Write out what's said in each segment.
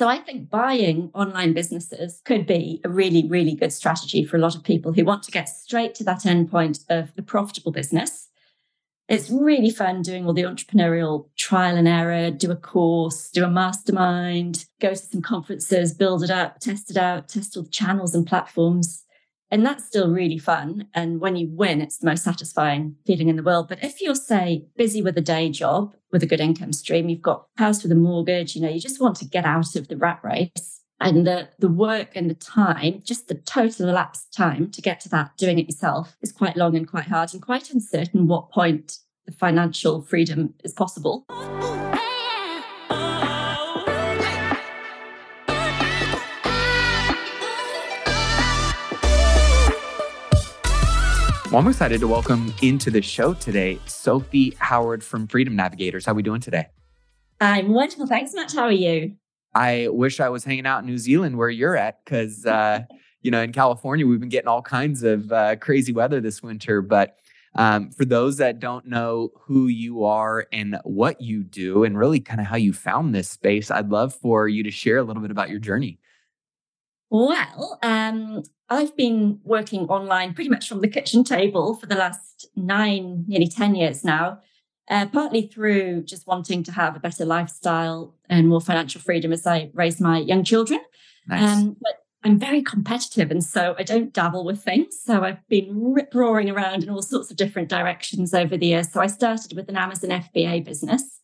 So I think buying online businesses could be a really, really good strategy for a lot of people who want to get straight to that endpoint of the profitable business. It's really fun doing all the entrepreneurial trial and error, do a course, do a mastermind, go to some conferences, build it up, test it out, test all the channels and platforms. And that's still really fun. And when you win, it's the most satisfying feeling in the world. But if you're, say, busy with a day job with a good income stream, you've got house with a mortgage, you know, you just want to get out of the rat race. And the, the work and the time, just the total elapsed time to get to that doing it yourself is quite long and quite hard and quite uncertain what point the financial freedom is possible. Well, I'm excited to welcome into the show today Sophie Howard from Freedom Navigators. How are we doing today? I'm wonderful. Thanks, Matt. How are you? I wish I was hanging out in New Zealand where you're at because, uh, you know, in California, we've been getting all kinds of uh, crazy weather this winter. But um, for those that don't know who you are and what you do, and really kind of how you found this space, I'd love for you to share a little bit about your journey. Well, um, I've been working online pretty much from the kitchen table for the last nine, nearly 10 years now, uh, partly through just wanting to have a better lifestyle and more financial freedom as I raise my young children. Nice. Um, but I'm very competitive, and so I don't dabble with things. So I've been rip roaring around in all sorts of different directions over the years. So I started with an Amazon FBA business.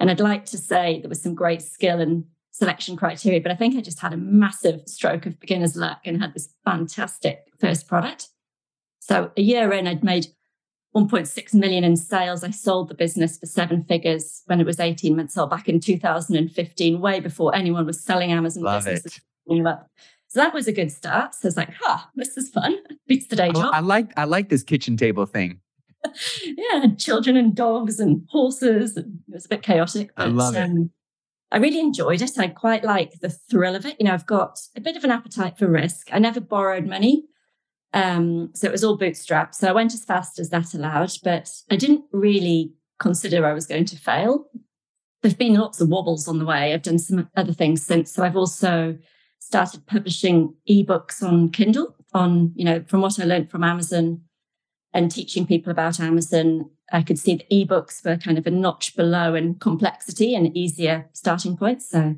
And I'd like to say there was some great skill and selection criteria, but I think I just had a massive stroke of beginner's luck and had this fantastic first product. So a year in, I'd made 1.6 million in sales. I sold the business for seven figures when it was 18 months old back in 2015, way before anyone was selling Amazon Love businesses. it. So that was a good start. So I was like, huh, this is fun. Beats the day I, job. I like I like this kitchen table thing. yeah, children and dogs and horses. And it was a bit chaotic. I love it. um, I really enjoyed it. I quite like the thrill of it. You know, I've got a bit of an appetite for risk. I never borrowed money. Um, so it was all bootstrapped. So I went as fast as that allowed, but I didn't really consider I was going to fail. There've been lots of wobbles on the way. I've done some other things since. So I've also started publishing ebooks on Kindle on, you know, from what I learned from Amazon and teaching people about Amazon, I could see the ebooks were kind of a notch below in complexity and easier starting points. So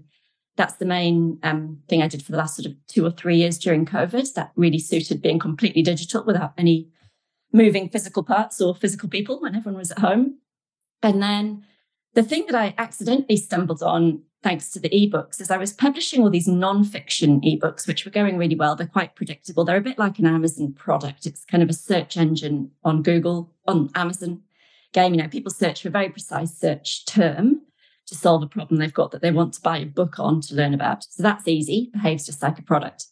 that's the main um, thing I did for the last sort of two or three years during COVID. That really suited being completely digital without any moving physical parts or physical people when everyone was at home. And then the thing that I accidentally stumbled on, thanks to the ebooks, is I was publishing all these non-fiction ebooks, which were going really well. They're quite predictable. They're a bit like an Amazon product. It's kind of a search engine on Google, on Amazon game. You know, people search for a very precise search term to solve a problem they've got that they want to buy a book on to learn about. So that's easy, behaves just like a product.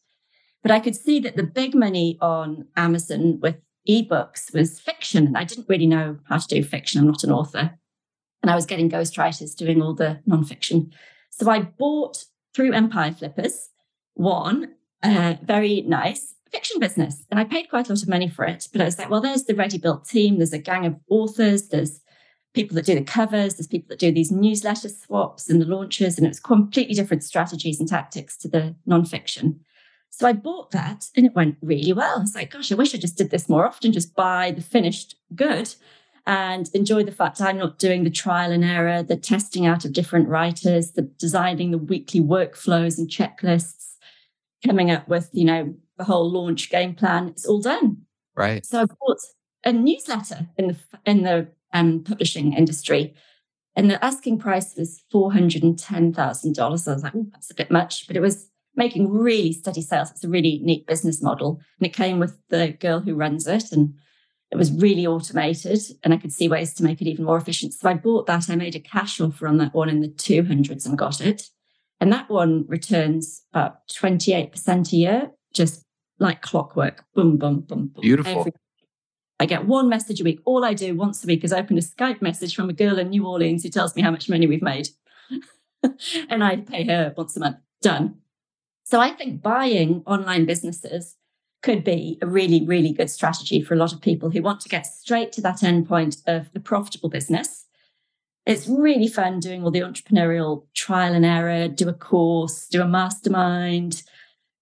But I could see that the big money on Amazon with ebooks was fiction. And I didn't really know how to do fiction. I'm not an author. And I was getting ghostwriters doing all the nonfiction. So I bought through Empire Flippers one uh, very nice fiction business. And I paid quite a lot of money for it. But I was like, well, there's the ready built team, there's a gang of authors, there's people that do the covers, there's people that do these newsletter swaps and the launches. And it was completely different strategies and tactics to the nonfiction. So I bought that and it went really well. I was like, gosh, I wish I just did this more often, just buy the finished good and enjoy the fact I'm not doing the trial and error, the testing out of different writers, the designing the weekly workflows and checklists, coming up with, you know, the whole launch game plan. It's all done. Right. So I bought a newsletter in the in the um, publishing industry, and the asking price was four hundred and ten thousand dollars. I was like, that's a bit much, but it was making really steady sales. It's a really neat business model, and it came with the girl who runs it, and it was really automated, and I could see ways to make it even more efficient. So I bought that. I made a cash offer on that one in the two hundreds and got it. And that one returns about 28% a year, just like clockwork. Boom, boom, boom, boom. Beautiful. Every- I get one message a week. All I do once a week is open a Skype message from a girl in New Orleans who tells me how much money we've made. and I pay her once a month. Done. So I think buying online businesses could be a really, really good strategy for a lot of people who want to get straight to that endpoint of the profitable business. it's really fun doing all the entrepreneurial trial and error, do a course, do a mastermind,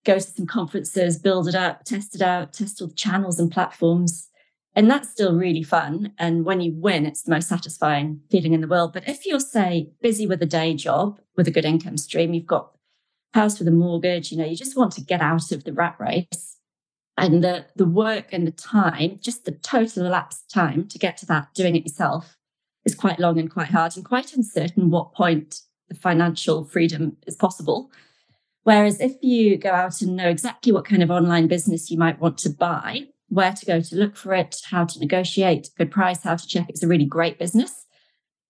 go to some conferences, build it up, test it out, test all the channels and platforms. And that's still really fun. And when you win, it's the most satisfying feeling in the world. But if you're, say, busy with a day job with a good income stream, you've got house with a mortgage, you know, you just want to get out of the rat race. And the the work and the time, just the total elapsed time to get to that doing it yourself is quite long and quite hard and quite uncertain what point the financial freedom is possible. Whereas if you go out and know exactly what kind of online business you might want to buy, where to go to look for it, how to negotiate good price, how to check it's a really great business.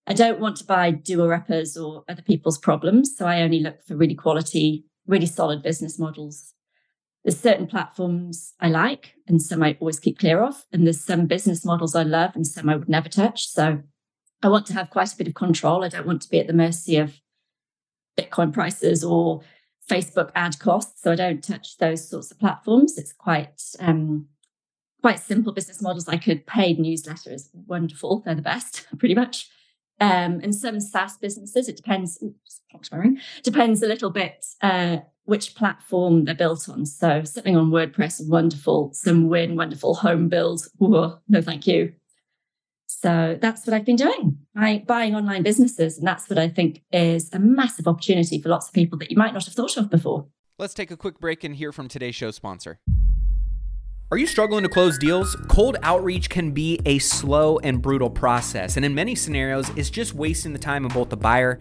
I don't want to buy doer uppers or other people's problems. So I only look for really quality, really solid business models. There's certain platforms I like and some I always keep clear of. And there's some business models I love and some I would never touch. So I want to have quite a bit of control. I don't want to be at the mercy of Bitcoin prices or Facebook ad costs. So I don't touch those sorts of platforms. It's quite um, quite simple business models. I could paid newsletter is wonderful. They're the best, pretty much. Um, and some SaaS businesses, it depends. Oops, depends a little bit uh, which platform they're built on. So something on WordPress, wonderful. Some win, wonderful home build. Ooh, no, thank you. So that's what I've been doing. I buying online businesses, and that's what I think is a massive opportunity for lots of people that you might not have thought of before. Let's take a quick break and hear from today's show sponsor. Are you struggling to close deals? Cold outreach can be a slow and brutal process, and in many scenarios, it's just wasting the time of both the buyer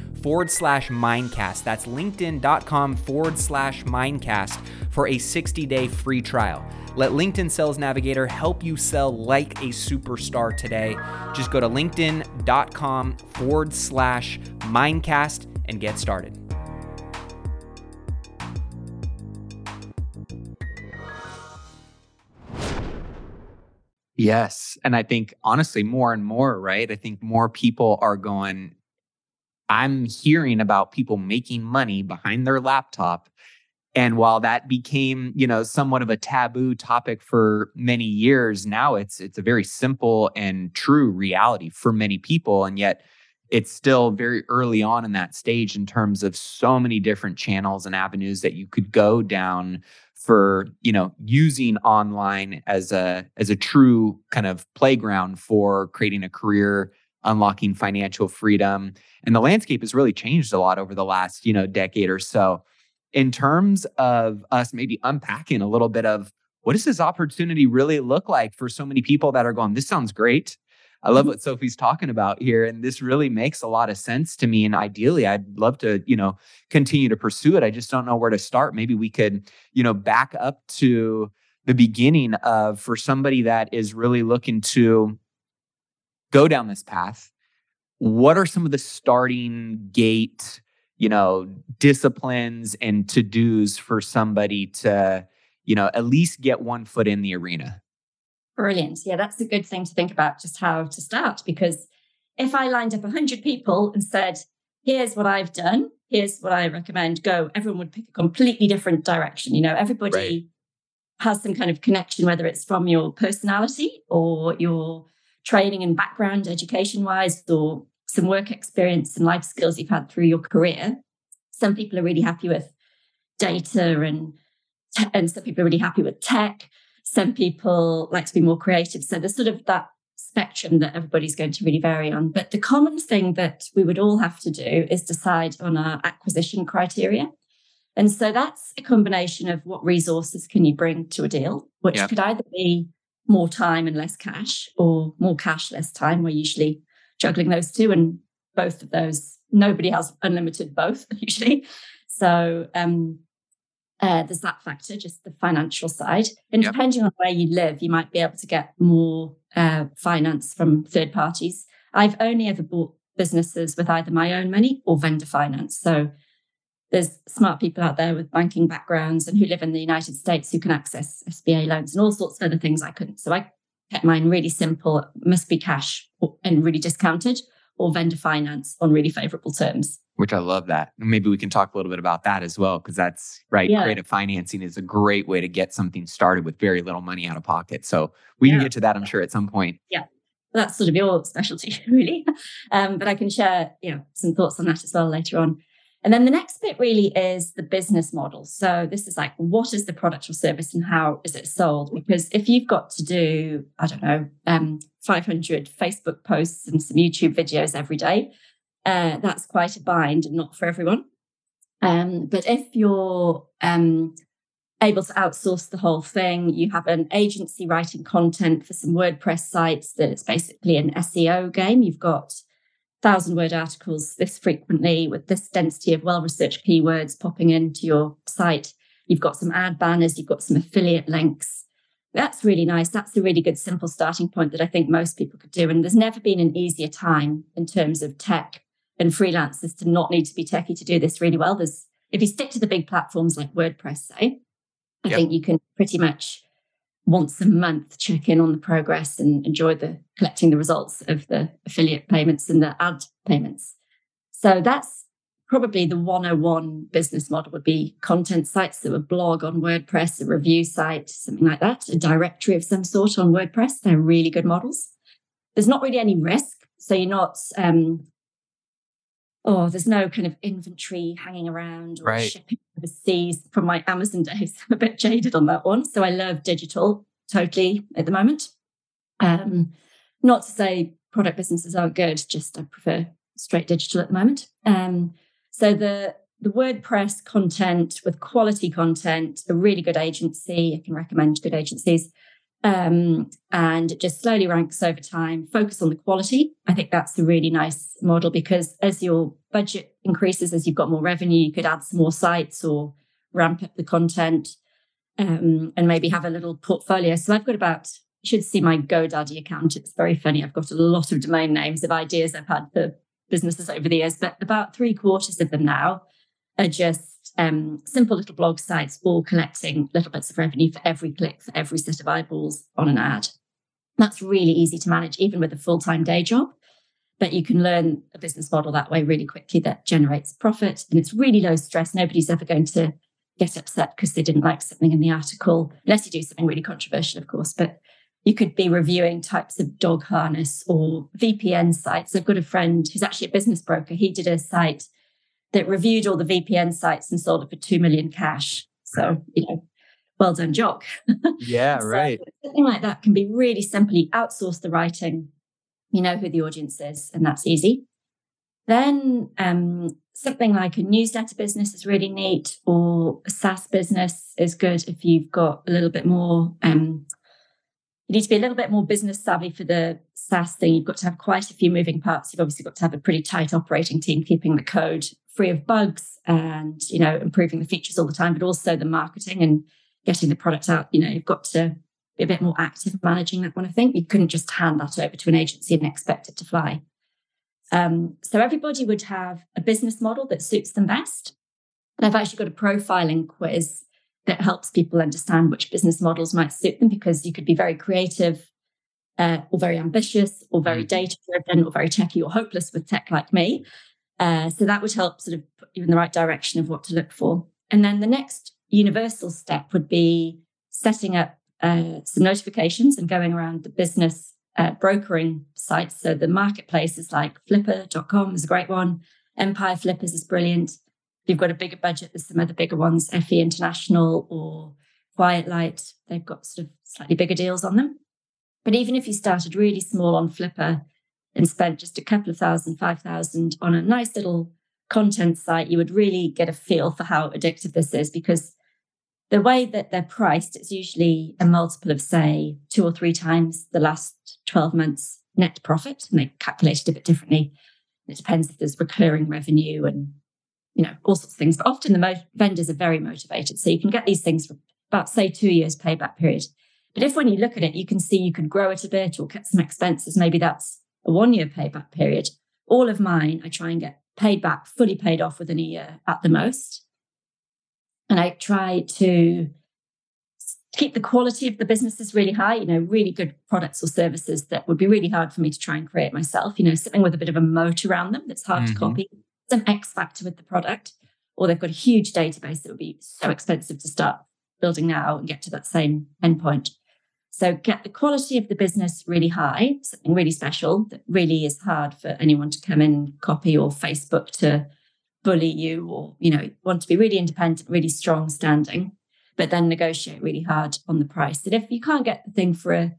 forward slash mindcast. That's linkedin.com forward slash mindcast for a 60 day free trial. Let LinkedIn Sales Navigator help you sell like a superstar today. Just go to linkedin.com forward slash mindcast and get started. Yes. And I think honestly, more and more, right? I think more people are going, I'm hearing about people making money behind their laptop. And while that became, you know, somewhat of a taboo topic for many years, now it's it's a very simple and true reality for many people. And yet it's still very early on in that stage in terms of so many different channels and avenues that you could go down for you know using online as a as a true kind of playground for creating a career unlocking financial freedom. And the landscape has really changed a lot over the last, you know, decade or so. In terms of us maybe unpacking a little bit of what does this opportunity really look like for so many people that are going, this sounds great. I love mm-hmm. what Sophie's talking about here. And this really makes a lot of sense to me. And ideally, I'd love to, you know, continue to pursue it. I just don't know where to start. Maybe we could, you know, back up to the beginning of for somebody that is really looking to go down this path, what are some of the starting gate, you know, disciplines and to dos for somebody to, you know, at least get one foot in the arena? Brilliant. Yeah, that's a good thing to think about just how to start. Because if I lined up 100 people and said, here's what I've done, here's what I recommend, go, everyone would pick a completely different direction. You know, everybody right. has some kind of connection, whether it's from your personality or your training and background education wise or some work experience and life skills you've had through your career. Some people are really happy with data and and some people are really happy with tech. Some people like to be more creative. So there's sort of that spectrum that everybody's going to really vary on. But the common thing that we would all have to do is decide on our acquisition criteria. And so that's a combination of what resources can you bring to a deal, which Yeah. could either be more time and less cash or more cash, less time. We're usually juggling those two. And both of those, nobody has unlimited both usually. So um, uh, there's that factor, just the financial side. And Yep. depending on where you live, you might be able to get more uh, finance from third parties. I've only ever bought businesses with either my own money or vendor finance. So there's smart people out there with banking backgrounds and who live in the United States who can access SBA loans and all sorts of other things I couldn't. So I kept mine really simple, It must be cash and really discounted or vendor finance on really favorable terms. which I love that. Maybe we can talk a little bit about that as well, because that's right. Yeah. Creative financing is a great way to get something started with very little money out of pocket. So we can get to that, I'm sure, at some point. Yeah. That's sort of your specialty, really. Um, but I can share, you know, some thoughts on that as well later on. And then the next bit really is the business model. So this is like, what is the product or service and how is it sold? Because if you've got to do, I don't know, um, 500 Facebook posts and some YouTube videos every day, uh, that's quite a bind and not for everyone. Um, but if you're um, able to outsource the whole thing. You have an agency writing content for some WordPress sites that it's basically an SEO game. You've got thousand word articles this frequently with this density of well researched keywords popping into your site. You've got some ad banners, you've got some affiliate links. That's really nice. That's a really good, simple starting point that I think most people could do. And there's never been an easier time in terms of tech and freelancers to not need to be techie to do this really well. There's if you stick to the big platforms like WordPress, say, I Yep. think you can pretty much once a month check in on the progress and enjoy the collecting the results of the affiliate payments and the ad payments. So that's probably the 101 business model would be content sites that would blog on WordPress, a review site, something like that, a directory of some sort on WordPress. They're really good models. There's not really any risk. So you're not um, oh, there's no kind of inventory hanging around or Right. shipping overseas from my Amazon days. I'm a bit jaded on that one. So I love digital totally at the moment. Um, not to say product businesses aren't good, just I prefer straight digital at the moment. Um, so the the WordPress content with quality content, a really good agency. I can recommend good agencies. Um, and just slowly ranks over time. Focus on the quality. I think that's a really nice model because as your budget increases, as you've got more revenue, you could add some more sites or ramp up the content um, and maybe have a little portfolio. So I've got about, should see my GoDaddy account. It's very funny. I've got a lot of domain names of ideas I've had for businesses over the years, but about three quarters of them now are just um, simple little blog sites, all collecting little bits of revenue for every click, for every set of eyeballs on an ad. That's really easy to manage, even with a full time day job. But you can learn a business model that way really quickly that generates profit and it's really low stress. Nobody's ever going to get upset because they didn't like something in the article, unless you do something really controversial, of course. But you could be reviewing types of dog harness or VPN sites. I've got a friend who's actually a business broker. He did a site that reviewed all the VPN sites and sold it for 2 million cash. So, you know, well done, Jock. Yeah, So right. Something like that can be really simply outsource the writing. You know who the audience is, and that's easy. Then um, something like a newsletter business is really neat, or a SaaS business is good if you've got a little bit more. Um, you need to be a little bit more business savvy for the SaaS thing. You've got to have quite a few moving parts. You've obviously got to have a pretty tight operating team, keeping the code free of bugs and you know improving the features all the time, but also the marketing and getting the product out. You know, you've got to be a bit more active managing that one. I think you couldn't just hand that over to an agency and expect it to fly. Um, so everybody would have a business model that suits them best. And I've actually got a profiling quiz that helps people understand which business models might suit them because you could be very creative uh, or very ambitious or very Mhm. data driven or very techy or hopeless with tech like me. Uh, so that would help sort of put you in the right direction of what to look for. And then the next universal step would be setting up uh, some notifications and going around the business uh, brokering sites. So the marketplaces like flippa.com is a great one. Empire Flippers is brilliant. You've got a bigger budget, there's some other bigger ones, FE International or Quiet Light. They've got sort of slightly bigger deals on them. But even if you started really small on Flippa and spent just a couple of thousand, five thousand on a nice little content site, you would really get a feel for how addictive this is because the way that they're priced, it's usually a multiple of, say, two or three times the last 12 months net profit. And they calculate it a bit differently. It depends if there's recurring revenue and, you know, all sorts of things. But often the mo- vendors are very motivated. So you can get these things for about, say, two years payback period. But if when you look at it, you can see you could grow it a bit or cut some expenses, maybe that's a one year payback period. All of mine, I try and get paid back, fully paid off within a year at the most. And I try to keep the quality of the businesses really high, you know, really good products or services that would be really hard for me to try and create myself, you know, something with a bit of a moat around them that's hard mm-hmm. to copy, some X factor with the product, or they've got a huge database that would be so expensive to start building now and get to that same endpoint. So get the quality of the business really high, something really special that really is hard for anyone to come in and copy or Facebook to bully you or, you know, want to be really independent, really strong standing, but then negotiate really hard on the price. That if you can't get the thing for a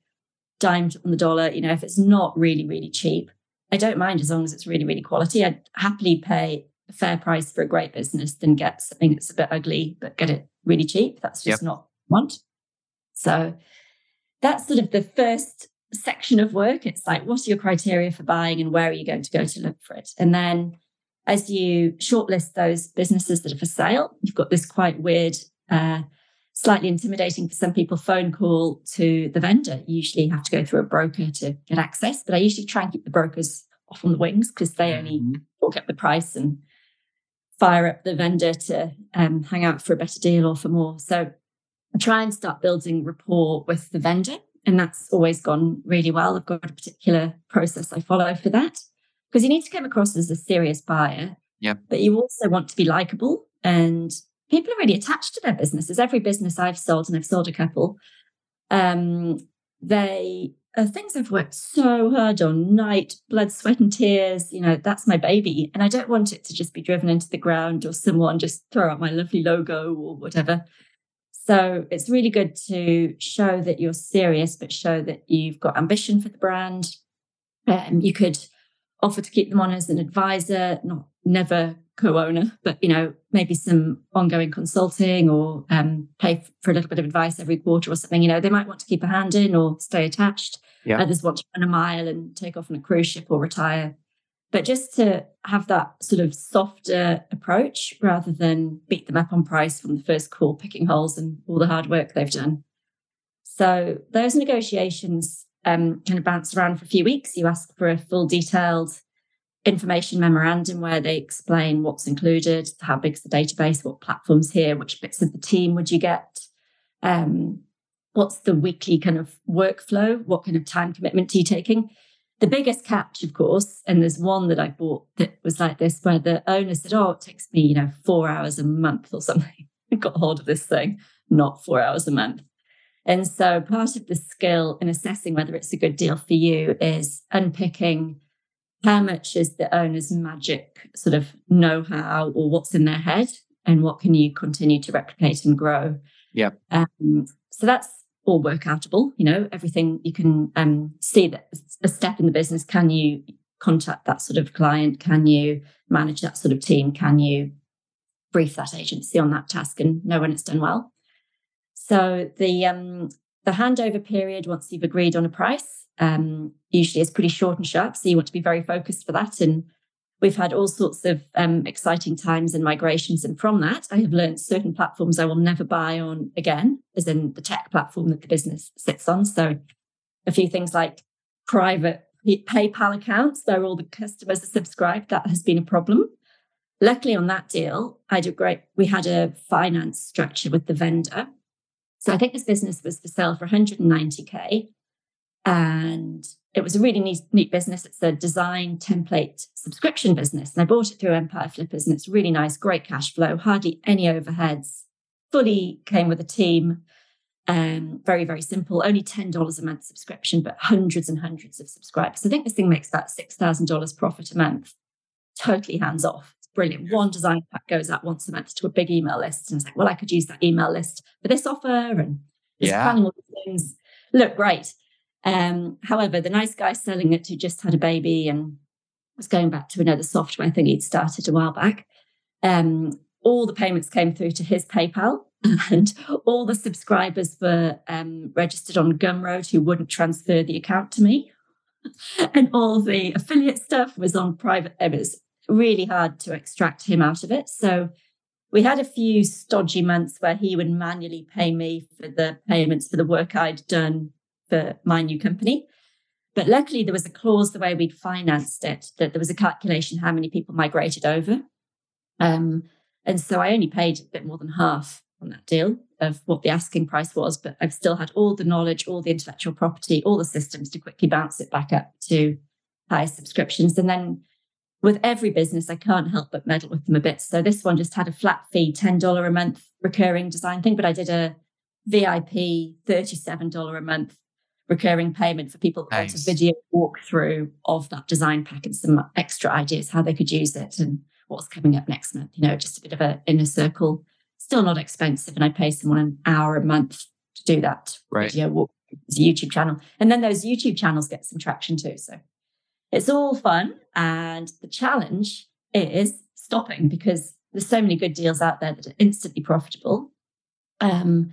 dime on the dollar, you know, if it's not really, really cheap, I don't mind as long as it's really, really quality. I'd happily pay a fair price for a great business than get something that's a bit ugly, but get it really cheap. That's just yep. not want. So that's sort of the first section of work. It's like, what are your criteria for buying and where are you going to go to look for it? And then as you shortlist those businesses that are for sale, you've got this quite weird, uh, slightly intimidating for some people phone call to the vendor. You usually have to go through a broker to get access, but I usually try and keep the brokers off on the wings because they only mm-hmm. talk up the price and fire up the vendor to um, hang out for a better deal or for more. So I try and start building rapport with the vendor. And that's always gone really well. I've got a particular process I follow for that because you need to come across as a serious buyer. Yeah. But you also want to be likable and people are really attached to their businesses. Every business I've sold, and I've sold a couple, um, they are things I've worked so hard on, night, blood, sweat, and tears. You know, that's my baby. And I don't want it to just be driven into the ground or someone just throw out my lovely logo or whatever. So it's really good to show that you're serious, but show that you've got ambition for the brand. Um, you could offer to keep them on as an advisor, not never co-owner, but you know maybe some ongoing consulting or um, pay for a little bit of advice every quarter or something. You know they might want to keep a hand in or stay attached. Yeah. Others want to run a mile and take off on a cruise ship or retire. But just to have that sort of softer approach rather than beat them up on price from the first call, picking holes and all the hard work they've done. So those negotiations um, kind of bounce around for a few weeks. You ask for a full detailed information memorandum where they explain what's included, how big's the database, what platforms here, which bits of the team would you get, um, what's the weekly kind of workflow, what kind of time commitment are you taking the biggest catch, of course, and there's one that I bought that was like this, where the owner said, Oh, it takes me, you know, four hours a month or something. I got hold of this thing, not four hours a month. And so part of the skill in assessing whether it's a good deal for you is unpicking how much is the owner's magic sort of know how or what's in their head and what can you continue to replicate and grow. Yeah. Um, so that's all workoutable. You know, everything you can um, see that a step in the business. Can you contact that sort of client? Can you manage that sort of team? Can you brief that agency on that task and know when it's done well? So the um, the handover period, once you've agreed on a price, um, usually is pretty short and sharp. So you want to be very focused for that and We've had all sorts of um, exciting times and migrations. And from that, I have learned certain platforms I will never buy on again, as in the tech platform that the business sits on. So a few things like private PayPal accounts where all the customers are subscribed, that has been a problem. Luckily, on that deal, I did great. We had a finance structure with the vendor. So I think this business was for sale for 190K. And it was a really neat, neat business. It's a design template subscription business. And I bought it through Empire Flippers, and it's really nice, great cash flow, hardly any overheads, fully came with a team. Um, very, very simple, only $10 a month subscription, but hundreds and hundreds of subscribers. I think this thing makes about $6,000 profit a month, totally hands off. It's brilliant. One design pack goes out once a month to a big email list. And it's like, well, I could use that email list for this offer and yeah. planning all these things. Look great. Um, however, the nice guy selling it who just had a baby and was going back to another software thing he'd started a while back. Um, all the payments came through to his PayPal, and all the subscribers were um, registered on Gumroad who wouldn't transfer the account to me. and all the affiliate stuff was on private. It was really hard to extract him out of it. So we had a few stodgy months where he would manually pay me for the payments for the work I'd done for my new company. But luckily, there was a clause the way we'd financed it that there was a calculation how many people migrated over. Um, and so I only paid a bit more than half on that deal of what the asking price was, but I've still had all the knowledge, all the intellectual property, all the systems to quickly bounce it back up to higher subscriptions. And then with every business, I can't help but meddle with them a bit. So this one just had a flat fee, $10 a month recurring design thing, but I did a VIP $37 a month recurring payment for people nice. a video walkthrough of that design pack and some extra ideas how they could use it and what's coming up next month. You know, just a bit of an inner circle. Still not expensive, and I pay someone an hour a month to do that right. video walk. YouTube channel, and then those YouTube channels get some traction too. So it's all fun, and the challenge is stopping because there's so many good deals out there that are instantly profitable. Um,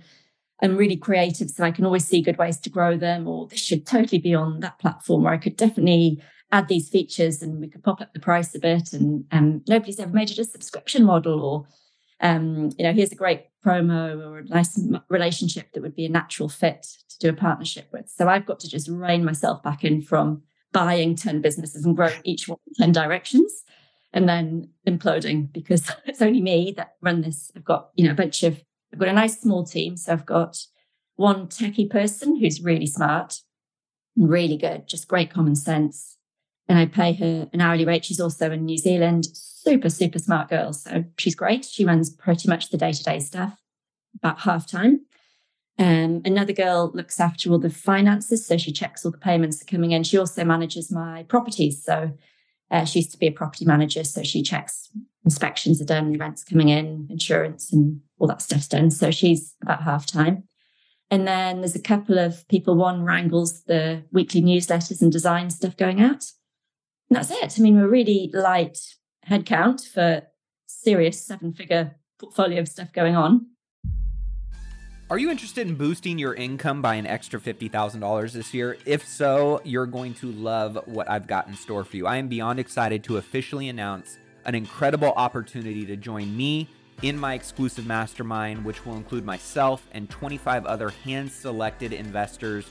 I'm really creative, so I can always see good ways to grow them, or this should totally be on that platform where I could definitely add these features and we could pop up the price a bit. And um, nobody's ever made it a subscription model, or um, you know, here's a great promo or a nice relationship that would be a natural fit to do a partnership with. So I've got to just rein myself back in from buying 10 businesses and growing each one in 10 directions and then imploding because it's only me that run this. I've got, you know, a bunch of I've got a nice small team. So I've got one techie person who's really smart, really good, just great common sense. And I pay her an hourly rate. She's also in New Zealand, super, super smart girl. So she's great. She runs pretty much the day to day stuff about half time. Um, another girl looks after all the finances. So she checks all the payments that are coming in. She also manages my properties. So uh, she used to be a property manager. So she checks inspections are done, rents coming in, insurance, and all that stuff's done. So she's about half time. And then there's a couple of people. One wrangles the weekly newsletters and design stuff going out. And that's it. I mean, we're really light headcount for serious seven figure portfolio of stuff going on. Are you interested in boosting your income by an extra $50,000 this year? If so, you're going to love what I've got in store for you. I am beyond excited to officially announce an incredible opportunity to join me in my exclusive mastermind, which will include myself and 25 other hand selected investors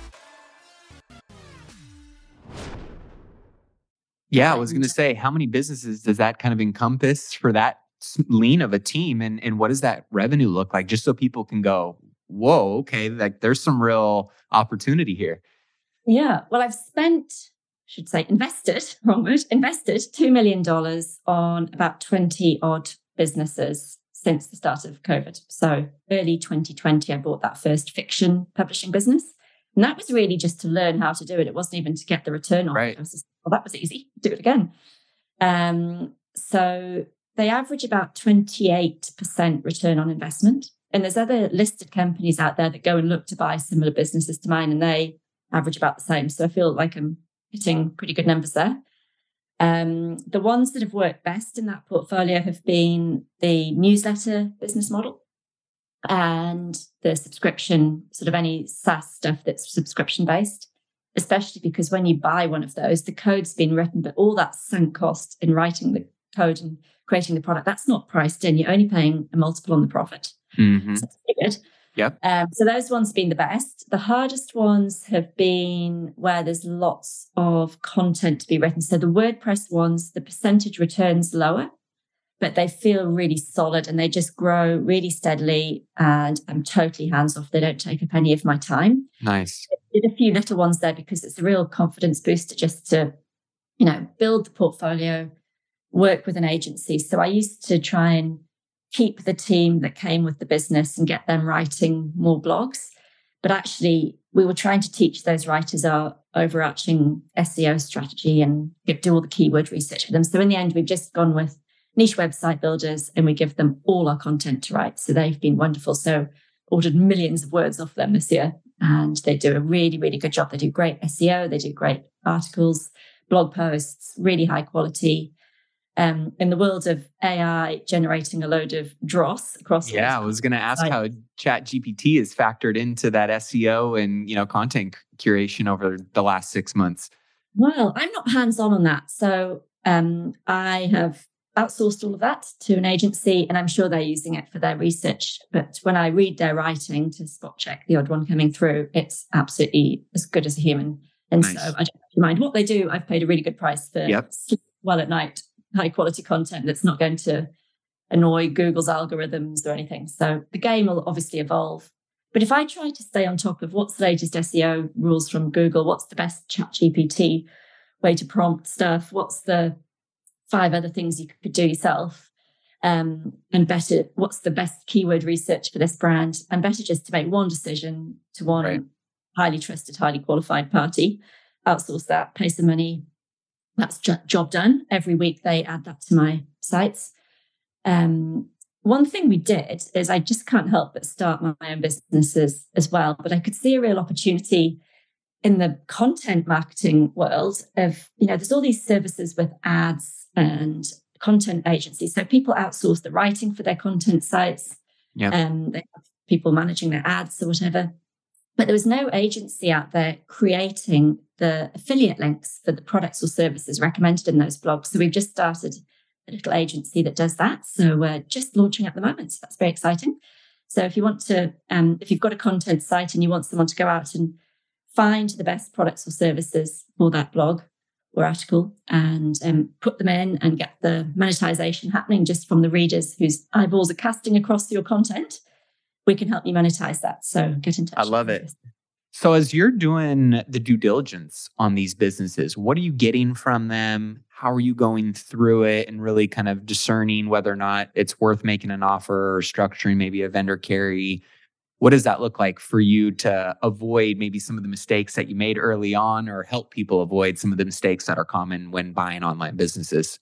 Yeah, I was going to say, how many businesses does that kind of encompass for that lean of a team? And, and what does that revenue look like? Just so people can go, whoa, okay, like there's some real opportunity here. Yeah. Well, I've spent I should say invested, wrong word, invested $2 million on about 20 odd businesses since the start of COVID. So early 2020, I bought that first fiction publishing business. And that was really just to learn how to do it. It wasn't even to get the return on right. it. I was just, well, that was easy. Do it again. Um, so they average about 28% return on investment. And there's other listed companies out there that go and look to buy similar businesses to mine, and they average about the same. So I feel like I'm hitting pretty good numbers there. Um, the ones that have worked best in that portfolio have been the newsletter business model and the subscription, sort of any SaaS stuff that's subscription based, especially because when you buy one of those, the code's been written, but all that sunk cost in writing the code and creating the product, that's not priced in. You're only paying a multiple on the profit. Mm-hmm. So that's pretty good. Yep. Um, so those ones have been the best. The hardest ones have been where there's lots of content to be written. So the WordPress ones, the percentage returns lower, but they feel really solid and they just grow really steadily. And I'm totally hands off. They don't take up any of my time. Nice. Did a few little ones there because it's a real confidence booster just to, you know, build the portfolio, work with an agency. So I used to try and keep the team that came with the business and get them writing more blogs. But actually, we were trying to teach those writers our overarching SEO strategy and do all the keyword research for them. So in the end, we've just gone with niche website builders and we give them all our content to write. So they've been wonderful. So ordered millions of words off them this year and they do a really, really good job. They do great SEO, they do great articles, blog posts, really high quality um, in the world of AI generating a load of dross across. Yeah, I was going to ask how ChatGPT is factored into that SEO and you know content curation over the last six months. Well, I'm not hands on on that, so um, I have outsourced all of that to an agency, and I'm sure they're using it for their research. But when I read their writing to spot check the odd one coming through, it's absolutely as good as a human. And nice. so I don't mind what they do. I've paid a really good price for yep. well at night high quality content that's not going to annoy Google's algorithms or anything. So the game will obviously evolve. But if I try to stay on top of what's the latest SEO rules from Google, what's the best ChatGPT way to prompt stuff, what's the five other things you could do yourself, um, and better, what's the best keyword research for this brand, and better just to make one decision to one right. highly trusted, highly qualified party, outsource that, pay some money, that's job done. Every week they add that to my sites. Um, one thing we did is I just can't help but start my own businesses as well. But I could see a real opportunity in the content marketing world of, you know, there's all these services with ads and content agencies. So people outsource the writing for their content sites. Yeah. Um, they have people managing their ads or whatever. But there was no agency out there creating the affiliate links for the products or services recommended in those blogs. So we've just started a little agency that does that. So we're just launching at the moment. So that's very exciting. So if you want to, um, if you've got a content site and you want someone to go out and find the best products or services for that blog or article and um, put them in and get the monetization happening just from the readers whose eyeballs are casting across your content, we can help you monetize that. So get in touch. I love it. So, as you're doing the due diligence on these businesses, what are you getting from them? How are you going through it and really kind of discerning whether or not it's worth making an offer or structuring maybe a vendor carry? What does that look like for you to avoid maybe some of the mistakes that you made early on or help people avoid some of the mistakes that are common when buying online businesses?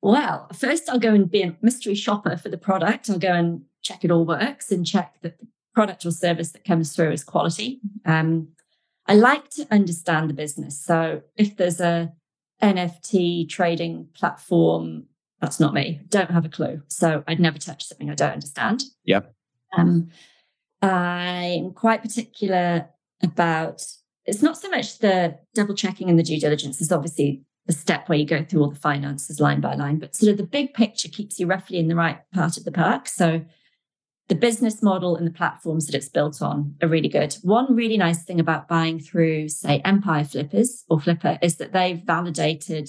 Well, first I'll go and be a mystery shopper for the product. I'll go and check it all works and check that the product or service that comes through is quality. Um, I like to understand the business. So if there's a NFT trading platform, that's not me. Don't have a clue. So I'd never touch something I don't understand. Yep. Um, I'm quite particular about it's not so much the double checking and the due diligence is obviously the step where you go through all the finances line by line, but sort of the big picture keeps you roughly in the right part of the park. So the business model and the platforms that it's built on are really good. One really nice thing about buying through, say, Empire Flippers or Flippa is that they've validated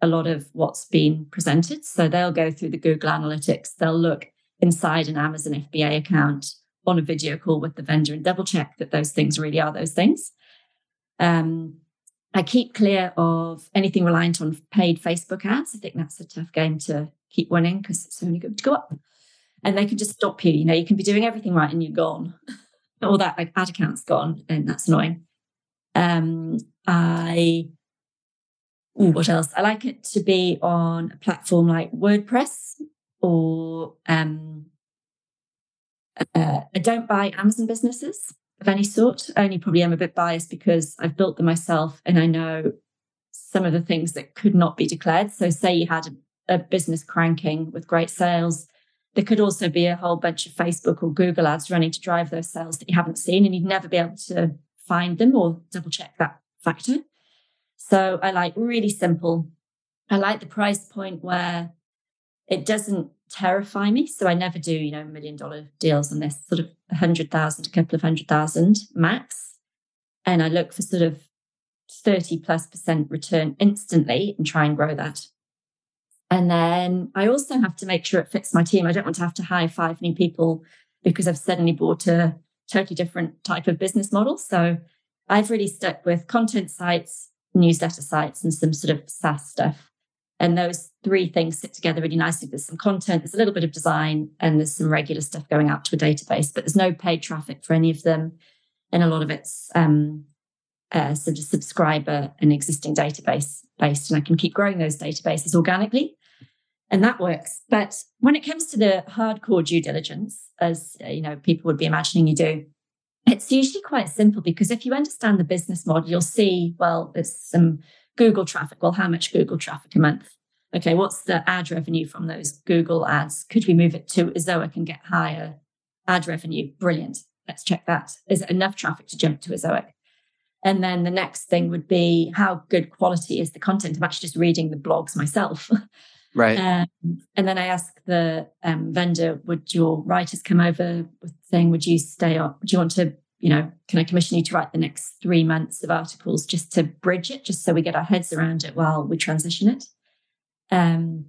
a lot of what's been presented. So they'll go through the Google Analytics, they'll look inside an Amazon FBA account on a video call with the vendor and double check that those things really are those things. Um, I keep clear of anything reliant on paid Facebook ads. I think that's a tough game to keep winning because it's only going to go up and they can just stop you. You know, you can be doing everything right and you're gone, All that like, ad account's gone, and that's annoying. Um, I, ooh, what else? I like it to be on a platform like WordPress or um, uh, I don't buy Amazon businesses. of any sort. Only probably I'm a bit biased because I've built them myself and I know some of the things that could not be declared. So, say you had a, a business cranking with great sales, there could also be a whole bunch of Facebook or Google ads running to drive those sales that you haven't seen, and you'd never be able to find them or double check that factor. So, I like really simple. I like the price point where it doesn't terrify me. So I never do, you know, million dollar deals on this sort of a hundred thousand, a couple of hundred thousand max. And I look for sort of 30 plus percent return instantly and try and grow that. And then I also have to make sure it fits my team. I don't want to have to hire five new people because I've suddenly bought a totally different type of business model. So I've really stuck with content sites, newsletter sites, and some sort of SaaS stuff. And those three things sit together really nicely. There's some content, there's a little bit of design, and there's some regular stuff going out to a database, but there's no paid traffic for any of them. And a lot of it's um, uh, sort of subscriber and existing database based. And I can keep growing those databases organically. And that works. But when it comes to the hardcore due diligence, as you know, people would be imagining you do, it's usually quite simple because if you understand the business model, you'll see, well, there's some Google traffic. Well, how much Google traffic a month? Okay, what's the ad revenue from those Google ads? Could we move it to Ezoic and get higher ad revenue? Brilliant. Let's check that. Is it enough traffic to jump to Ezoic? And then the next thing would be how good quality is the content? I'm actually just reading the blogs myself. Right. Um, and then I ask the um, vendor, would your writers come over with saying, would you stay up? Do you want to you know, can I commission you to write the next three months of articles just to bridge it, just so we get our heads around it while we transition it? Um,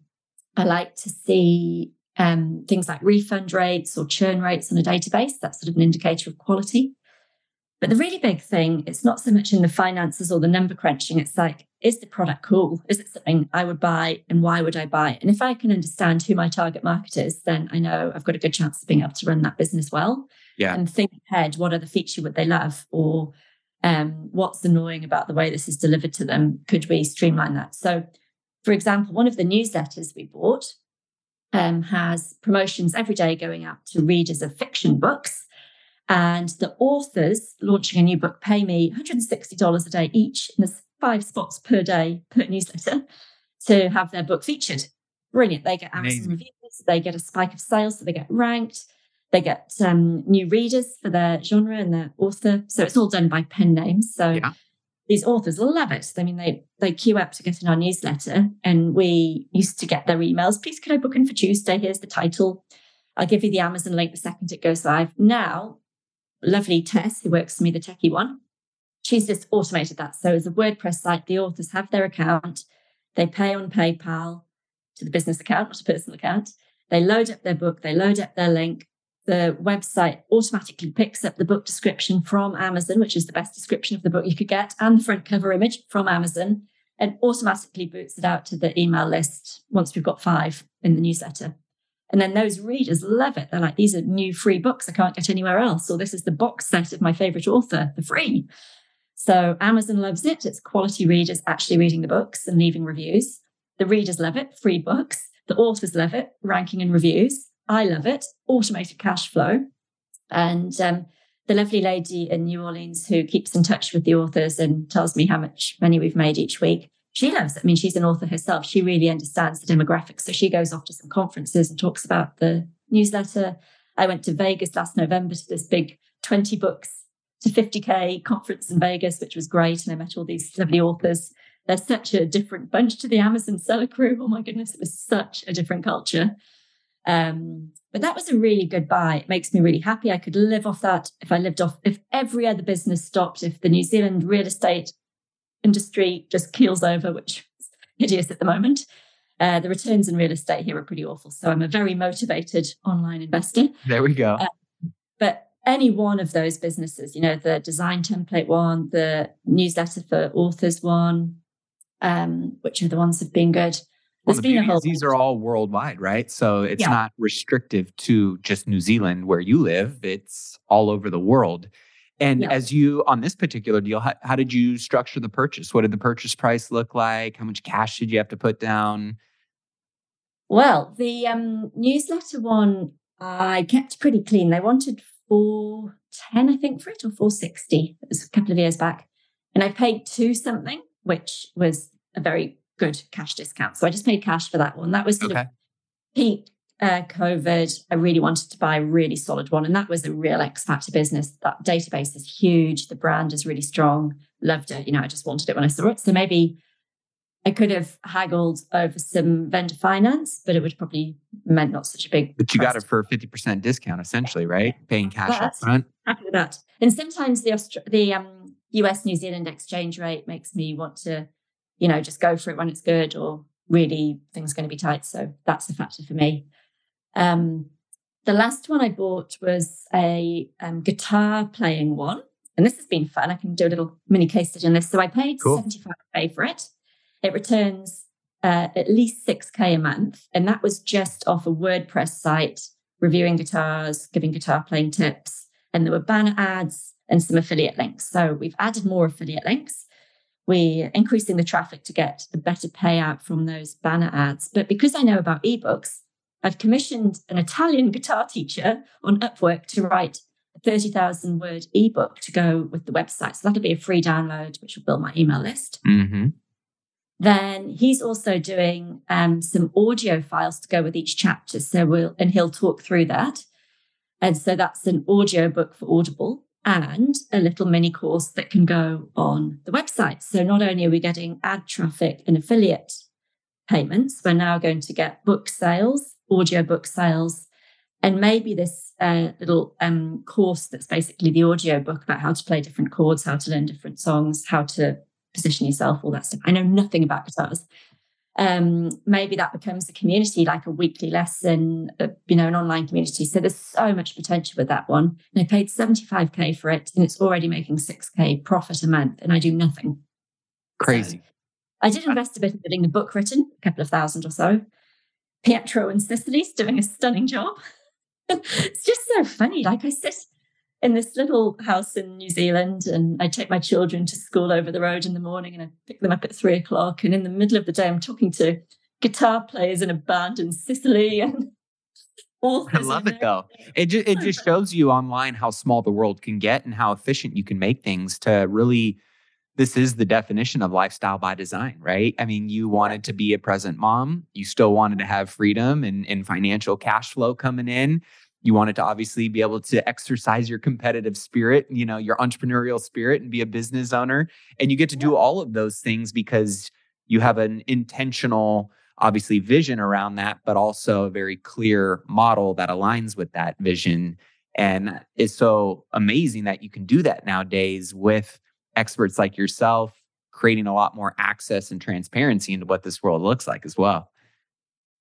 I like to see um, things like refund rates or churn rates on a database. That's sort of an indicator of quality. But the really big thing, it's not so much in the finances or the number crunching. It's like, is the product cool? Is it something I would buy and why would I buy? And if I can understand who my target market is, then I know I've got a good chance of being able to run that business well yeah. and think ahead what are the feature would they love? Or um, what's annoying about the way this is delivered to them? Could we streamline that? So for example one of the newsletters we bought um, has promotions every day going out to readers of fiction books. And the authors launching a new book pay me $160 a day each and there's five spots per day per newsletter to have their book featured. Brilliant. They get Amazon Amazing. reviews they get a spike of sales so they get ranked they get um, new readers for their genre and their author. So it's all done by pen names. So yeah. these authors love it. I mean, they they queue up to get in our newsletter, and we used to get their emails. Please, can I book in for Tuesday? Here's the title. I'll give you the Amazon link the second it goes live. Now, lovely Tess, who works for me, the techie one, she's just automated that. So as a WordPress site, the authors have their account. They pay on PayPal to the business account, not a personal account. They load up their book, they load up their link, the website automatically picks up the book description from Amazon, which is the best description of the book you could get, and the front cover image from Amazon, and automatically boots it out to the email list once we've got five in the newsletter. And then those readers love it. They're like, these are new free books I can't get anywhere else. Or this is the box set of my favorite author, for free. So Amazon loves it. It's quality readers actually reading the books and leaving reviews. The readers love it, free books. The authors love it, ranking and reviews. I love it, automated cash flow. And um, the lovely lady in New Orleans who keeps in touch with the authors and tells me how much money we've made each week. She loves it. I mean, she's an author herself. She really understands the demographics. So she goes off to some conferences and talks about the newsletter. I went to Vegas last November to this big 20 books to 50K conference in Vegas, which was great. And I met all these lovely authors. They're such a different bunch to the Amazon seller crew. Oh my goodness, it was such a different culture. Um, but that was a really good buy. It makes me really happy. I could live off that if I lived off, if every other business stopped, if the New Zealand real estate industry just keels over, which is hideous at the moment. Uh, the returns in real estate here are pretty awful. So I'm a very motivated online investor. There we go. Uh, but any one of those businesses, you know, the design template one, the newsletter for authors one, um, which are the ones that have been good. Well, the beauty is these are all worldwide, right? So it's yeah. not restrictive to just New Zealand where you live. It's all over the world. And yeah. as you on this particular deal, how, how, did you structure the purchase? What did the purchase price look like? How much cash did you have to put down? Well, the um, newsletter one I kept pretty clean. They wanted 410, I think, for it, or 460. It was a couple of years back. And I paid two something, which was a very good cash discount. So I just paid cash for that one. That was sort okay. of peak uh, COVID. I really wanted to buy a really solid one. And that was a real X Factor business. That database is huge. The brand is really strong. Loved it. You know, I just wanted it when I saw it. So maybe I could have haggled over some vendor finance, but it would probably meant not such a big. But you got it for a fifty percent discount, essentially, right? Paying cash up front. Happy with that. And sometimes the Austra- the um, US New Zealand exchange rate makes me want to, you know, just go for it when it's good, or really things are going to be tight. So that's a factor for me. Um, the last one I bought was a um, guitar playing one, and this has been fun. I can do a little mini case study on this. So I paid cool. seventy five for it it returns uh, at least 6K a month. And that was just off a WordPress site, reviewing guitars, giving guitar playing tips. And there were banner ads and some affiliate links. So we've added more affiliate links. We're increasing the traffic to get a better payout from those banner ads. But because I know about ebooks, I've commissioned an Italian guitar teacher on Upwork to write a 30,000 word ebook to go with the website. So that'll be a free download, which will build my email list. Mm-hmm. Then he's also doing um, some audio files to go with each chapter. So we'll, and he'll talk through that. And so that's an audio book for Audible and a little mini course that can go on the website. So not only are we getting ad traffic and affiliate payments, we're now going to get book sales, audio book sales, and maybe this uh, little um, course that's basically the audio book about how to play different chords, how to learn different songs, how to position yourself, all that stuff. I know nothing about guitars. Um, maybe that becomes a community, like a weekly lesson, uh, you know, an online community. So there's so much potential with that one. And I paid 75K for it and it's already making 6K profit a month and I do nothing. Crazy. So I did invest a bit in getting the book written, a couple of thousand or so. Pietro and Sicily's doing a stunning job. it's just so funny. Like I sit in this little house in New Zealand, and I take my children to school over the road in the morning, and I pick them up at three o'clock. And in the middle of the day, I'm talking to guitar players in a band in Sicily and all. I love it though. It just it just shows you online how small the world can get and how efficient you can make things to really. This is the definition of lifestyle by design, right? I mean, you wanted to be a present mom. You still wanted to have freedom and, and financial cash flow coming in you wanted to obviously be able to exercise your competitive spirit, you know, your entrepreneurial spirit and be a business owner. And you get to do all of those things because you have an intentional, obviously, vision around that, but also a very clear model that aligns with that vision. And it's so amazing that you can do that nowadays with experts like yourself, creating a lot more access and transparency into what this world looks like as well.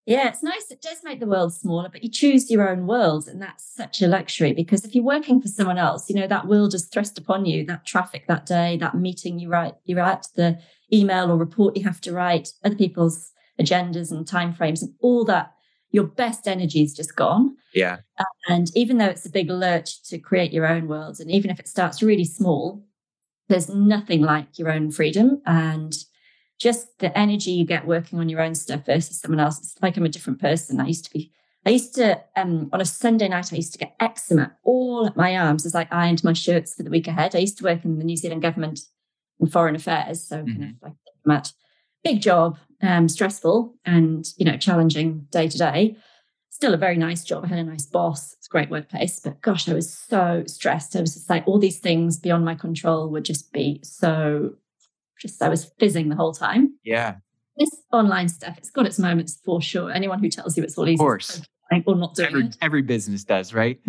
Yeah, it's nice. It does make the world smaller, but you choose your own world. And that's such a luxury because if you're working for someone else, you know, that world is thrust upon you, that traffic that day, that meeting you write, you're at, the email or report you have to write, other people's agendas and timeframes and all that. Your best energy is just gone. Yeah. And even though it's a big lurch to create your own world, and even if it starts really small, there's nothing like your own freedom. And just the energy you get working on your own stuff versus someone else. It's like I'm a different person. I used to be, I used to, um, on a Sunday night, I used to get eczema all at my arms as I ironed my shirts for the week ahead. I used to work in the New Zealand government in foreign affairs. So mm-hmm. kind of like big job, um, stressful and, you know, challenging day to day. Still a very nice job. I had a nice boss. It's a great workplace. But gosh, I was so stressed. I was just like, all these things beyond my control would just be so just I was fizzing the whole time. Yeah. This online stuff, it's got its moments for sure. Anyone who tells you it's all easy, of course, or not doing every, it. Every business does, right?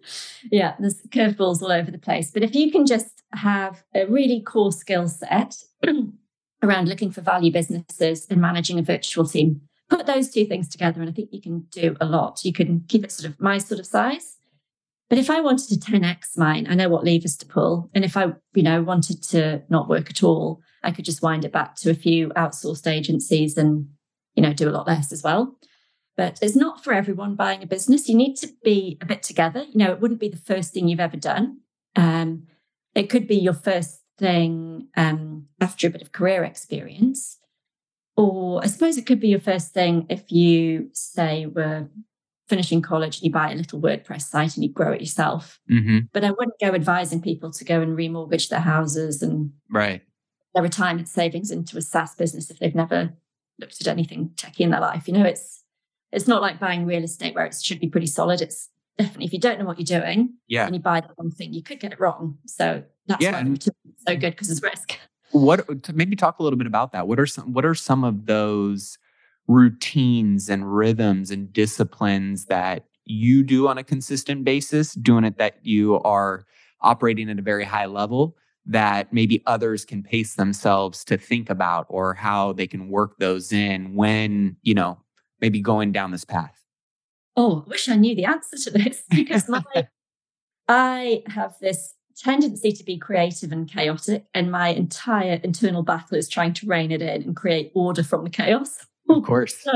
yeah, there's curveballs all over the place. But if you can just have a really core skill set around looking for value businesses and managing a virtual team, put those two things together, and I think you can do a lot. You can keep it sort of my sort of size but if I wanted to 10x mine, I know what levers to pull. And if I, you know, wanted to not work at all, I could just wind it back to a few outsourced agencies and, you know, do a lot less as well. But it's not for everyone buying a business. You need to be a bit together. You know, it wouldn't be the first thing you've ever done. Um, it could be your first thing um, after a bit of career experience. Or I suppose it could be your first thing if you say were finishing college and you buy a little WordPress site and you grow it yourself. hmm But I wouldn't go advising people to go and remortgage their houses and Right. their retirement savings into a SaaS business if they've never looked at anything techie in their life. You know, it's it's not like buying real estate where it should be pretty solid. It's definitely if you don't know what you're doing Yeah. and you buy the wrong thing, you could get it wrong. So that's Yeah, why it's so good because it's risk. What maybe talk a little bit about that? What are some what are some of those routines and rhythms and disciplines that you do on a consistent basis, doing it that you are operating at a very high level that maybe others can pace themselves to think about or how they can work those in when, you know, maybe going down this path? Oh, I wish I knew the answer to this because my I have this tendency to be creative and chaotic, and my entire internal battle is trying to rein it in and create order from the chaos. Of course.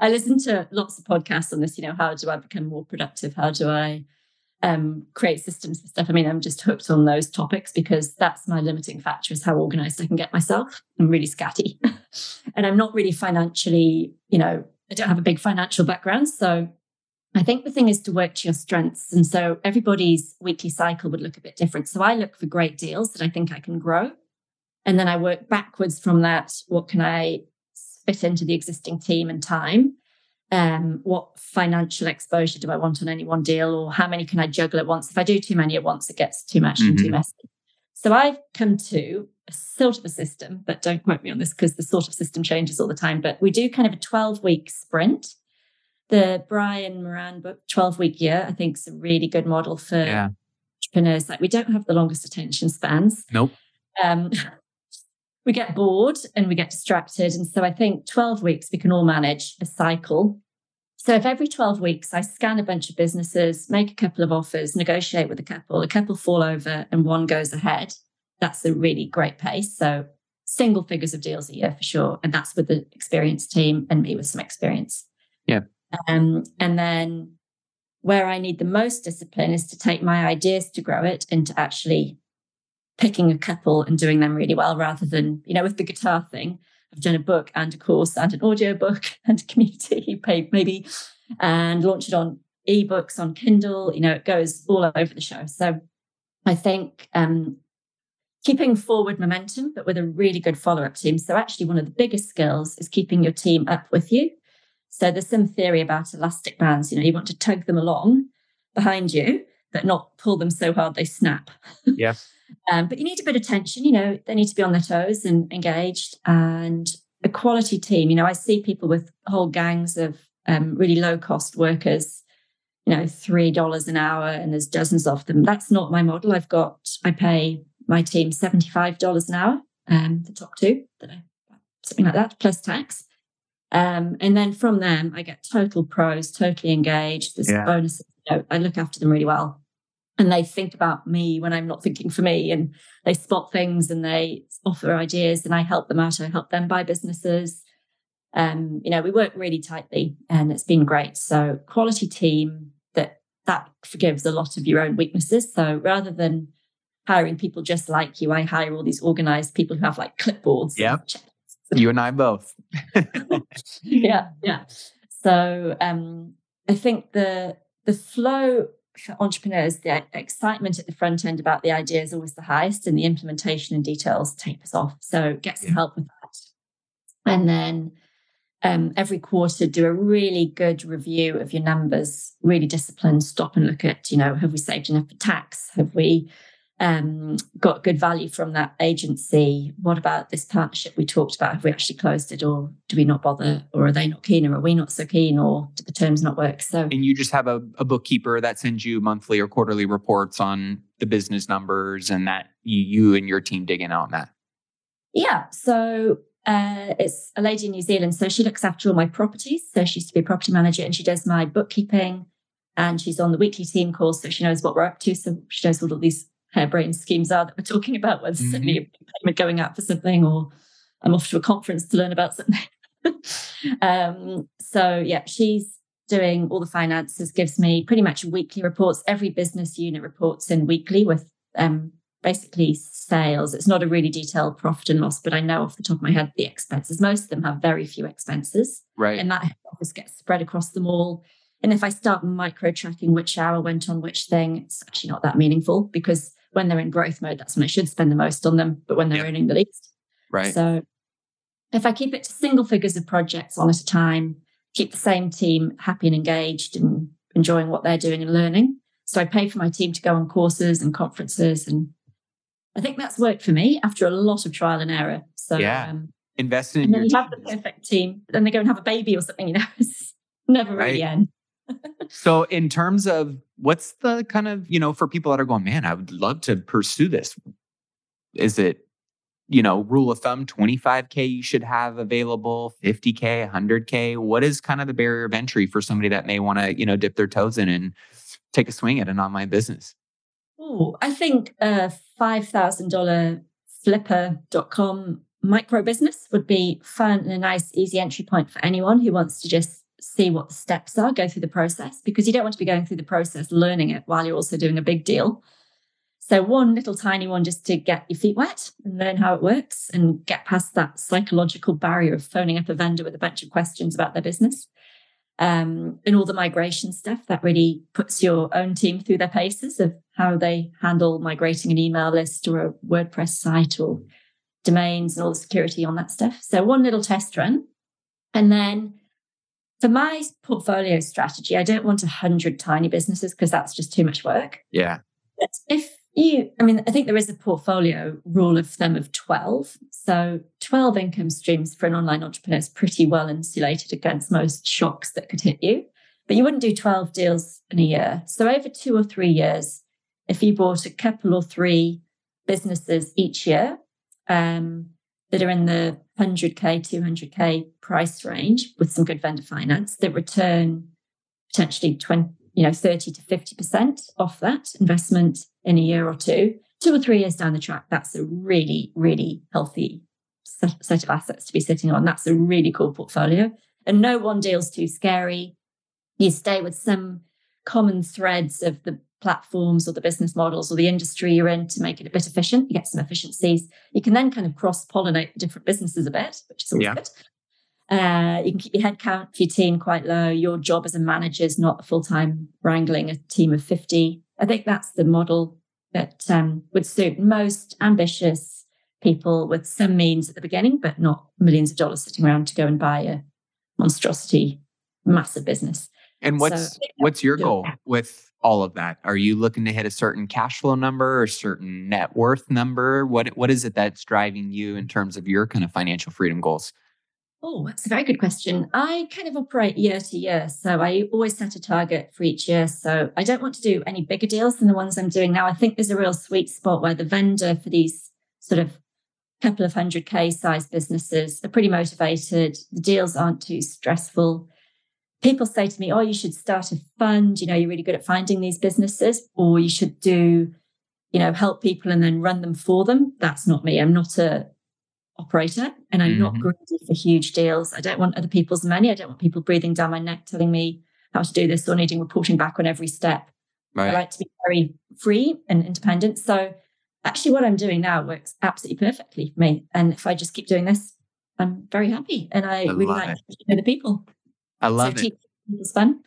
I listen to lots of podcasts on this. You know, how do I become more productive? How do I um, create systems for stuff? I mean, I'm just hooked on those topics because that's my limiting factor is how organized I can get myself. I'm really scatty, and I'm not really financially. You know, I don't have a big financial background, so I think the thing is to work to your strengths. And so everybody's weekly cycle would look a bit different. So I look for great deals that I think I can grow. And then I work backwards from that. What can I fit into the existing team and time? Um, what financial exposure do I want on any one deal? Or how many can I juggle at once? If I do too many at once, it gets too much and too Mhm. messy. So I've come to a sort of a system, but don't quote me on this because the sort of system changes all the time. But we do kind of a 12 week sprint the Brian Moran book, 12 week year, I think is a really good model for Yeah. entrepreneurs. Like we don't have the longest attention spans. Nope. Um, we get bored and we get distracted. And so I think 12 weeks, we can all manage a cycle. So if every 12 weeks I scan a bunch of businesses, make a couple of offers, negotiate with a couple, a couple fall over and one goes ahead, that's a really great pace. So single figures of deals a year for sure. And that's with the experienced team and me with some experience. Yeah. Um, and then where I need the most discipline is to take my ideas to grow it and to actually picking a couple and doing them really well rather than, you know, with the guitar thing. I've done a book and a course and an audio book and a community paid maybe and launched it on ebooks on Kindle. You know, it goes all over the show. So I think um, keeping forward momentum, but with a really good follow up team. So actually, one of the biggest skills is keeping your team up with you. So there's some theory about elastic bands. You know, you want to tug them along behind you, but not pull them so hard they snap. Yeah. um, but you need a bit of tension. You know, they need to be on their toes and engaged. And a quality team. You know, I see people with whole gangs of um, really low cost workers. You know, three dollars an hour, and there's dozens of them. That's not my model. I've got I pay my team seventy five dollars an hour. Um, the top two, something like that, plus tax. Um, and then from them, I get total pros, totally engaged. There's Yeah. bonuses. You know, I look after them really well. And they think about me when I'm not thinking for me. And they spot things and they offer ideas and I help them out. I help them buy businesses. Um, you know, we work really tightly and it's been great. So quality team that that forgives a lot of your own weaknesses. So rather than hiring people just like you, I hire all these organized people who have like clipboards. Yeah. You and I both. yeah, yeah. So um, I think the the flow for entrepreneurs, the excitement at the front end about the idea is always the highest, and the implementation and details tapers off. So get some Yeah. help with that, and then um, every quarter do a really good review of your numbers. Really disciplined. Stop and look at you know have we saved enough for tax? Have we um, got good value from that agency? What about this partnership we talked about? Have we actually closed it, or do we not bother, or are they not keen, or are we not so keen, or do the terms not work? So And you just have a, a bookkeeper that sends you monthly or quarterly reports on the business numbers and that you, you and your team dig in on that. Yeah. So uh, it's a lady in New Zealand. So she looks after all my properties. So she used to be a property manager and she does my bookkeeping and she's on the weekly team calls. So she knows what we're up to. So she knows all these harebrained schemes are that we're talking about, whether Mhm. suddenly a payment going out for something or I'm off to a conference to learn about something. um, so yeah, she's doing all the finances, gives me pretty much weekly reports. Every business unit reports in weekly with um, basically sales. It's not a really detailed profit and loss, but I know off the top of my head the expenses. Most of them have very few expenses, Right. and that office gets spread across them all. And if I start micro tracking which hour went on which thing, it's actually not that meaningful because when they're in growth mode, that's when I should spend the most on them, but when they're yeah. earning the least. Right. So if I keep it to single figures of projects on at a time, keep the same team happy and engaged and enjoying what they're doing and learning. So I pay for my team to go on courses and conferences. And I think that's worked for me after a lot of trial and error. So yeah. Um, Invest in and then you have the perfect team, then they go and have a baby or something, you know, it's never right. really end. So in terms of what's the kind of, you know, for people that are going, man, I would love to pursue this. Is it you know, rule of thumb 25K you should have available, 50K, 100K? What is kind of the barrier of entry for somebody that may want to, you know, dip their toes in and take a swing at an online business? Oh, I think a $5,000 flippa.com micro business would be fun and a nice, easy entry point for anyone who wants to just see what the steps are, go through the process, because you don't want to be going through the process learning it while you're also doing a big deal. So, one little tiny one just to get your feet wet and learn how it works and get past that psychological barrier of phoning up a vendor with a bunch of questions about their business. Um, and all the migration stuff that really puts your own team through their paces of how they handle migrating an email list or a WordPress site or domains and all the security on that stuff. So, one little test run. And then for my portfolio strategy, I don't want a hundred tiny businesses because that's just too much work. Yeah. But if you, I mean, I think there is a portfolio rule of thumb of 12. So 12 income streams for an online entrepreneur is pretty well insulated against most shocks that could hit you. But you wouldn't do 12 deals in a year. So over two or three years, if you bought a couple or three businesses each year um, that are in the 100K, 200K price range with some good vendor finance that return potentially 20, you know, 30 to 50% off that investment in a year or two, two or three years down the track, that's a really, really healthy set of assets to be sitting on. That's a really cool portfolio. And no one deal's too scary. You stay with some common threads of the platforms or the business models or the industry you're in to make it a bit efficient. You get some efficiencies. You can then kind of cross pollinate the different businesses a bit, which is always yeah. good. Uh, you can keep your headcount for your team quite low. Your job as a manager is not full time wrangling a team of 50. I think that's the model that um, would suit most ambitious people with some means at the beginning, but not millions of dollars sitting around to go and buy a monstrosity, massive business. And what's so, what's your goal with all of that? Are you looking to hit a certain cash flow number or a certain net worth number? What what is it that's driving you in terms of your kind of financial freedom goals? Oh, that's a very good question. I kind of operate year to year. So I always set a target for each year. So I don't want to do any bigger deals than the ones I'm doing now. I think there's a real sweet spot where the vendor for these sort of couple of hundred K size businesses are pretty motivated. The deals aren't too stressful. People say to me, Oh, you should start a fund. You know, you're really good at finding these businesses, or you should do, you know, help people and then run them for them. That's not me. I'm not a operator and I'm mm-hmm. not greedy for huge deals. I don't want other people's money. I don't want people breathing down my neck telling me how to do this or needing reporting back on every step. Right. I like to be very free and independent. So actually what I'm doing now works absolutely perfectly for me. And if I just keep doing this, I'm very happy. And I, I really like it. the people. I love so it. It's fun.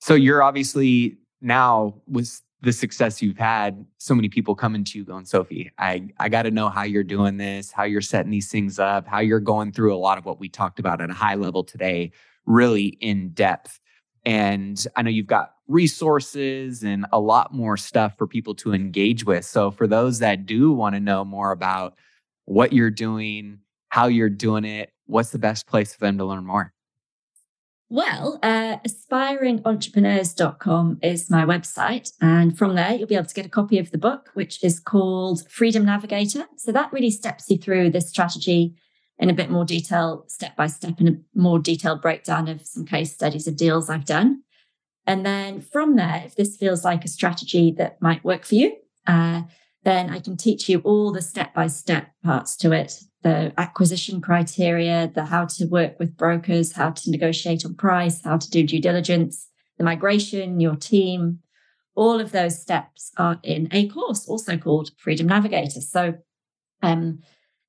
So you're obviously now with the success you've had, so many people coming to you going, Sophie, I, I got to know how you're doing this, how you're setting these things up, how you're going through a lot of what we talked about at a high level today, really in depth. And I know you've got resources and a lot more stuff for people to engage with. So, for those that do want to know more about what you're doing, how you're doing it, what's the best place for them to learn more? Well, uh, aspiringentrepreneurs.com is my website. And from there, you'll be able to get a copy of the book, which is called Freedom Navigator. So that really steps you through this strategy in a bit more detail, step by step, in a more detailed breakdown of some case studies of deals I've done. And then from there, if this feels like a strategy that might work for you, uh, then I can teach you all the step by step parts to it the acquisition criteria, the how to work with brokers, how to negotiate on price, how to do due diligence, the migration, your team. All of those steps are in a course also called Freedom Navigator. So um,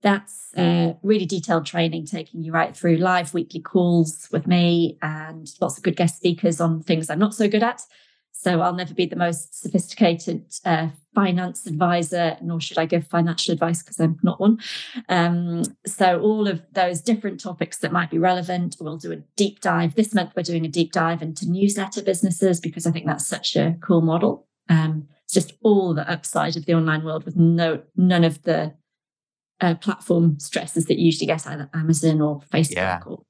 That's uh, really detailed training, taking you right through live weekly calls with me and lots of good guest speakers on things I'm not so good at. So I'll never be the most sophisticated uh, finance advisor, nor should I give financial advice because I'm not one. Um, so all of those different topics that might be relevant, we'll do a deep dive. This month we're doing a deep dive into newsletter businesses because I think that's such a cool model. Um, it's just all the upside of the online world with no none of the uh, platform stresses that you usually get either Amazon or Facebook yeah. or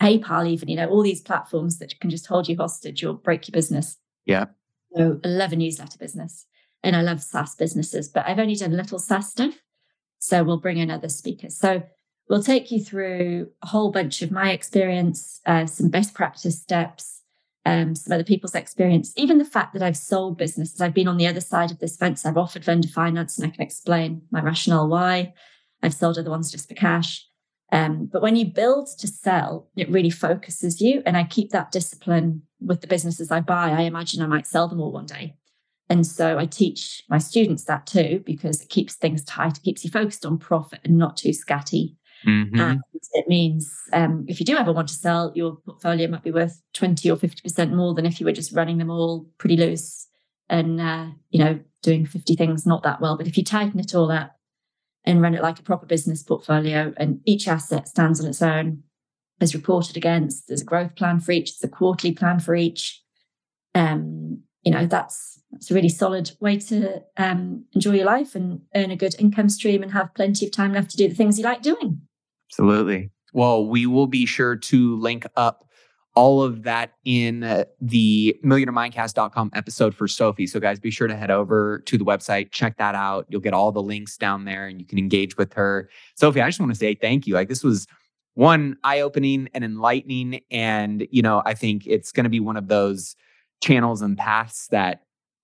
PayPal, even, you know, all these platforms that can just hold you hostage or break your business. Yeah. So I love a newsletter business and I love SaaS businesses, but I've only done little SaaS stuff. So we'll bring in other speakers. So we'll take you through a whole bunch of my experience, uh, some best practice steps, um, some other people's experience, even the fact that I've sold businesses. I've been on the other side of this fence. I've offered vendor finance and I can explain my rationale why. I've sold other ones just for cash. Um, but when you build to sell, it really focuses you. And I keep that discipline with the businesses I buy. I imagine I might sell them all one day. And so I teach my students that too, because it keeps things tight, it keeps you focused on profit and not too scatty. Mm-hmm. And it means um, if you do ever want to sell, your portfolio might be worth 20 or 50% more than if you were just running them all pretty loose and, uh, you know, doing 50 things not that well. But if you tighten it all up, and run it like a proper business portfolio. And each asset stands on its own, is reported against. There's a growth plan for each. There's a quarterly plan for each. Um, you know, that's that's a really solid way to um, enjoy your life and earn a good income stream and have plenty of time left to do the things you like doing. Absolutely. Well, we will be sure to link up all of that in the millionairemindcast.com episode for Sophie. So, guys, be sure to head over to the website, check that out. You'll get all the links down there and you can engage with her. Sophie, I just want to say thank you. Like, this was one eye opening and enlightening. And, you know, I think it's going to be one of those channels and paths that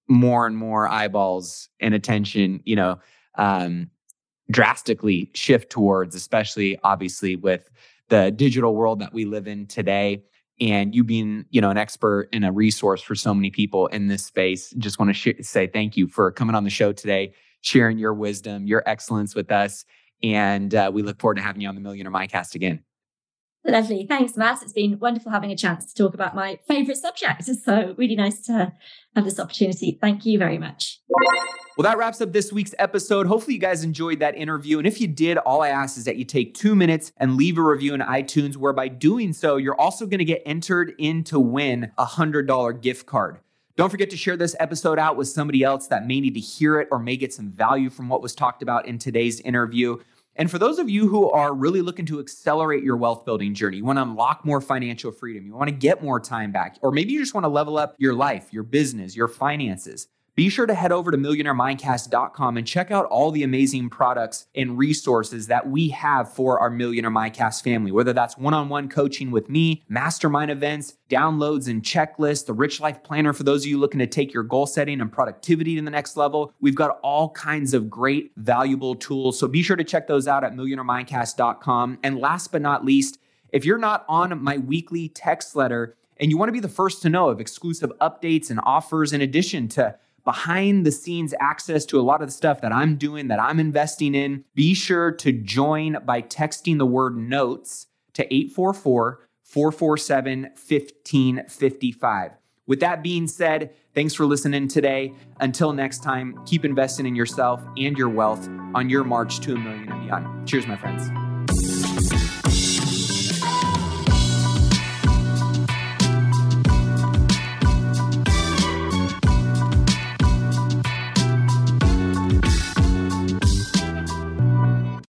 more and more eyeballs and attention, you know, um, drastically shift towards, especially obviously with the digital world that we live in today and you being you know an expert and a resource for so many people in this space just want to sh- say thank you for coming on the show today sharing your wisdom your excellence with us and uh, we look forward to having you on the Millionaire Mindcast again Lovely. Thanks, Matt. It's been wonderful having a chance to talk about my favourite subject. So, really nice to have this opportunity. Thank you very much. Well, that wraps up this week's episode. Hopefully, you guys enjoyed that interview. And if you did, all I ask is that you take two minutes and leave a review in iTunes, where by doing so, you're also going to get entered in to win a $100 gift card. Don't forget to share this episode out with somebody else that may need to hear it or may get some value from what was talked about in today's interview. And for those of you who are really looking to accelerate your wealth building journey, you want to unlock more financial freedom, you want to get more time back, or maybe you just want to level up your life, your business, your finances. Be sure to head over to millionairemindcast.com and check out all the amazing products and resources that we have for our Millionaire Mindcast family, whether that's one on one coaching with me, mastermind events, downloads and checklists, the Rich Life Planner for those of you looking to take your goal setting and productivity to the next level. We've got all kinds of great, valuable tools. So be sure to check those out at millionairemindcast.com. And last but not least, if you're not on my weekly text letter and you want to be the first to know of exclusive updates and offers in addition to behind the scenes access to a lot of the stuff that I'm doing, that I'm investing in, be sure to join by texting the word notes to 844 447 1555. With that being said, thanks for listening today. Until next time, keep investing in yourself and your wealth on your march to a million and beyond. Cheers, my friends.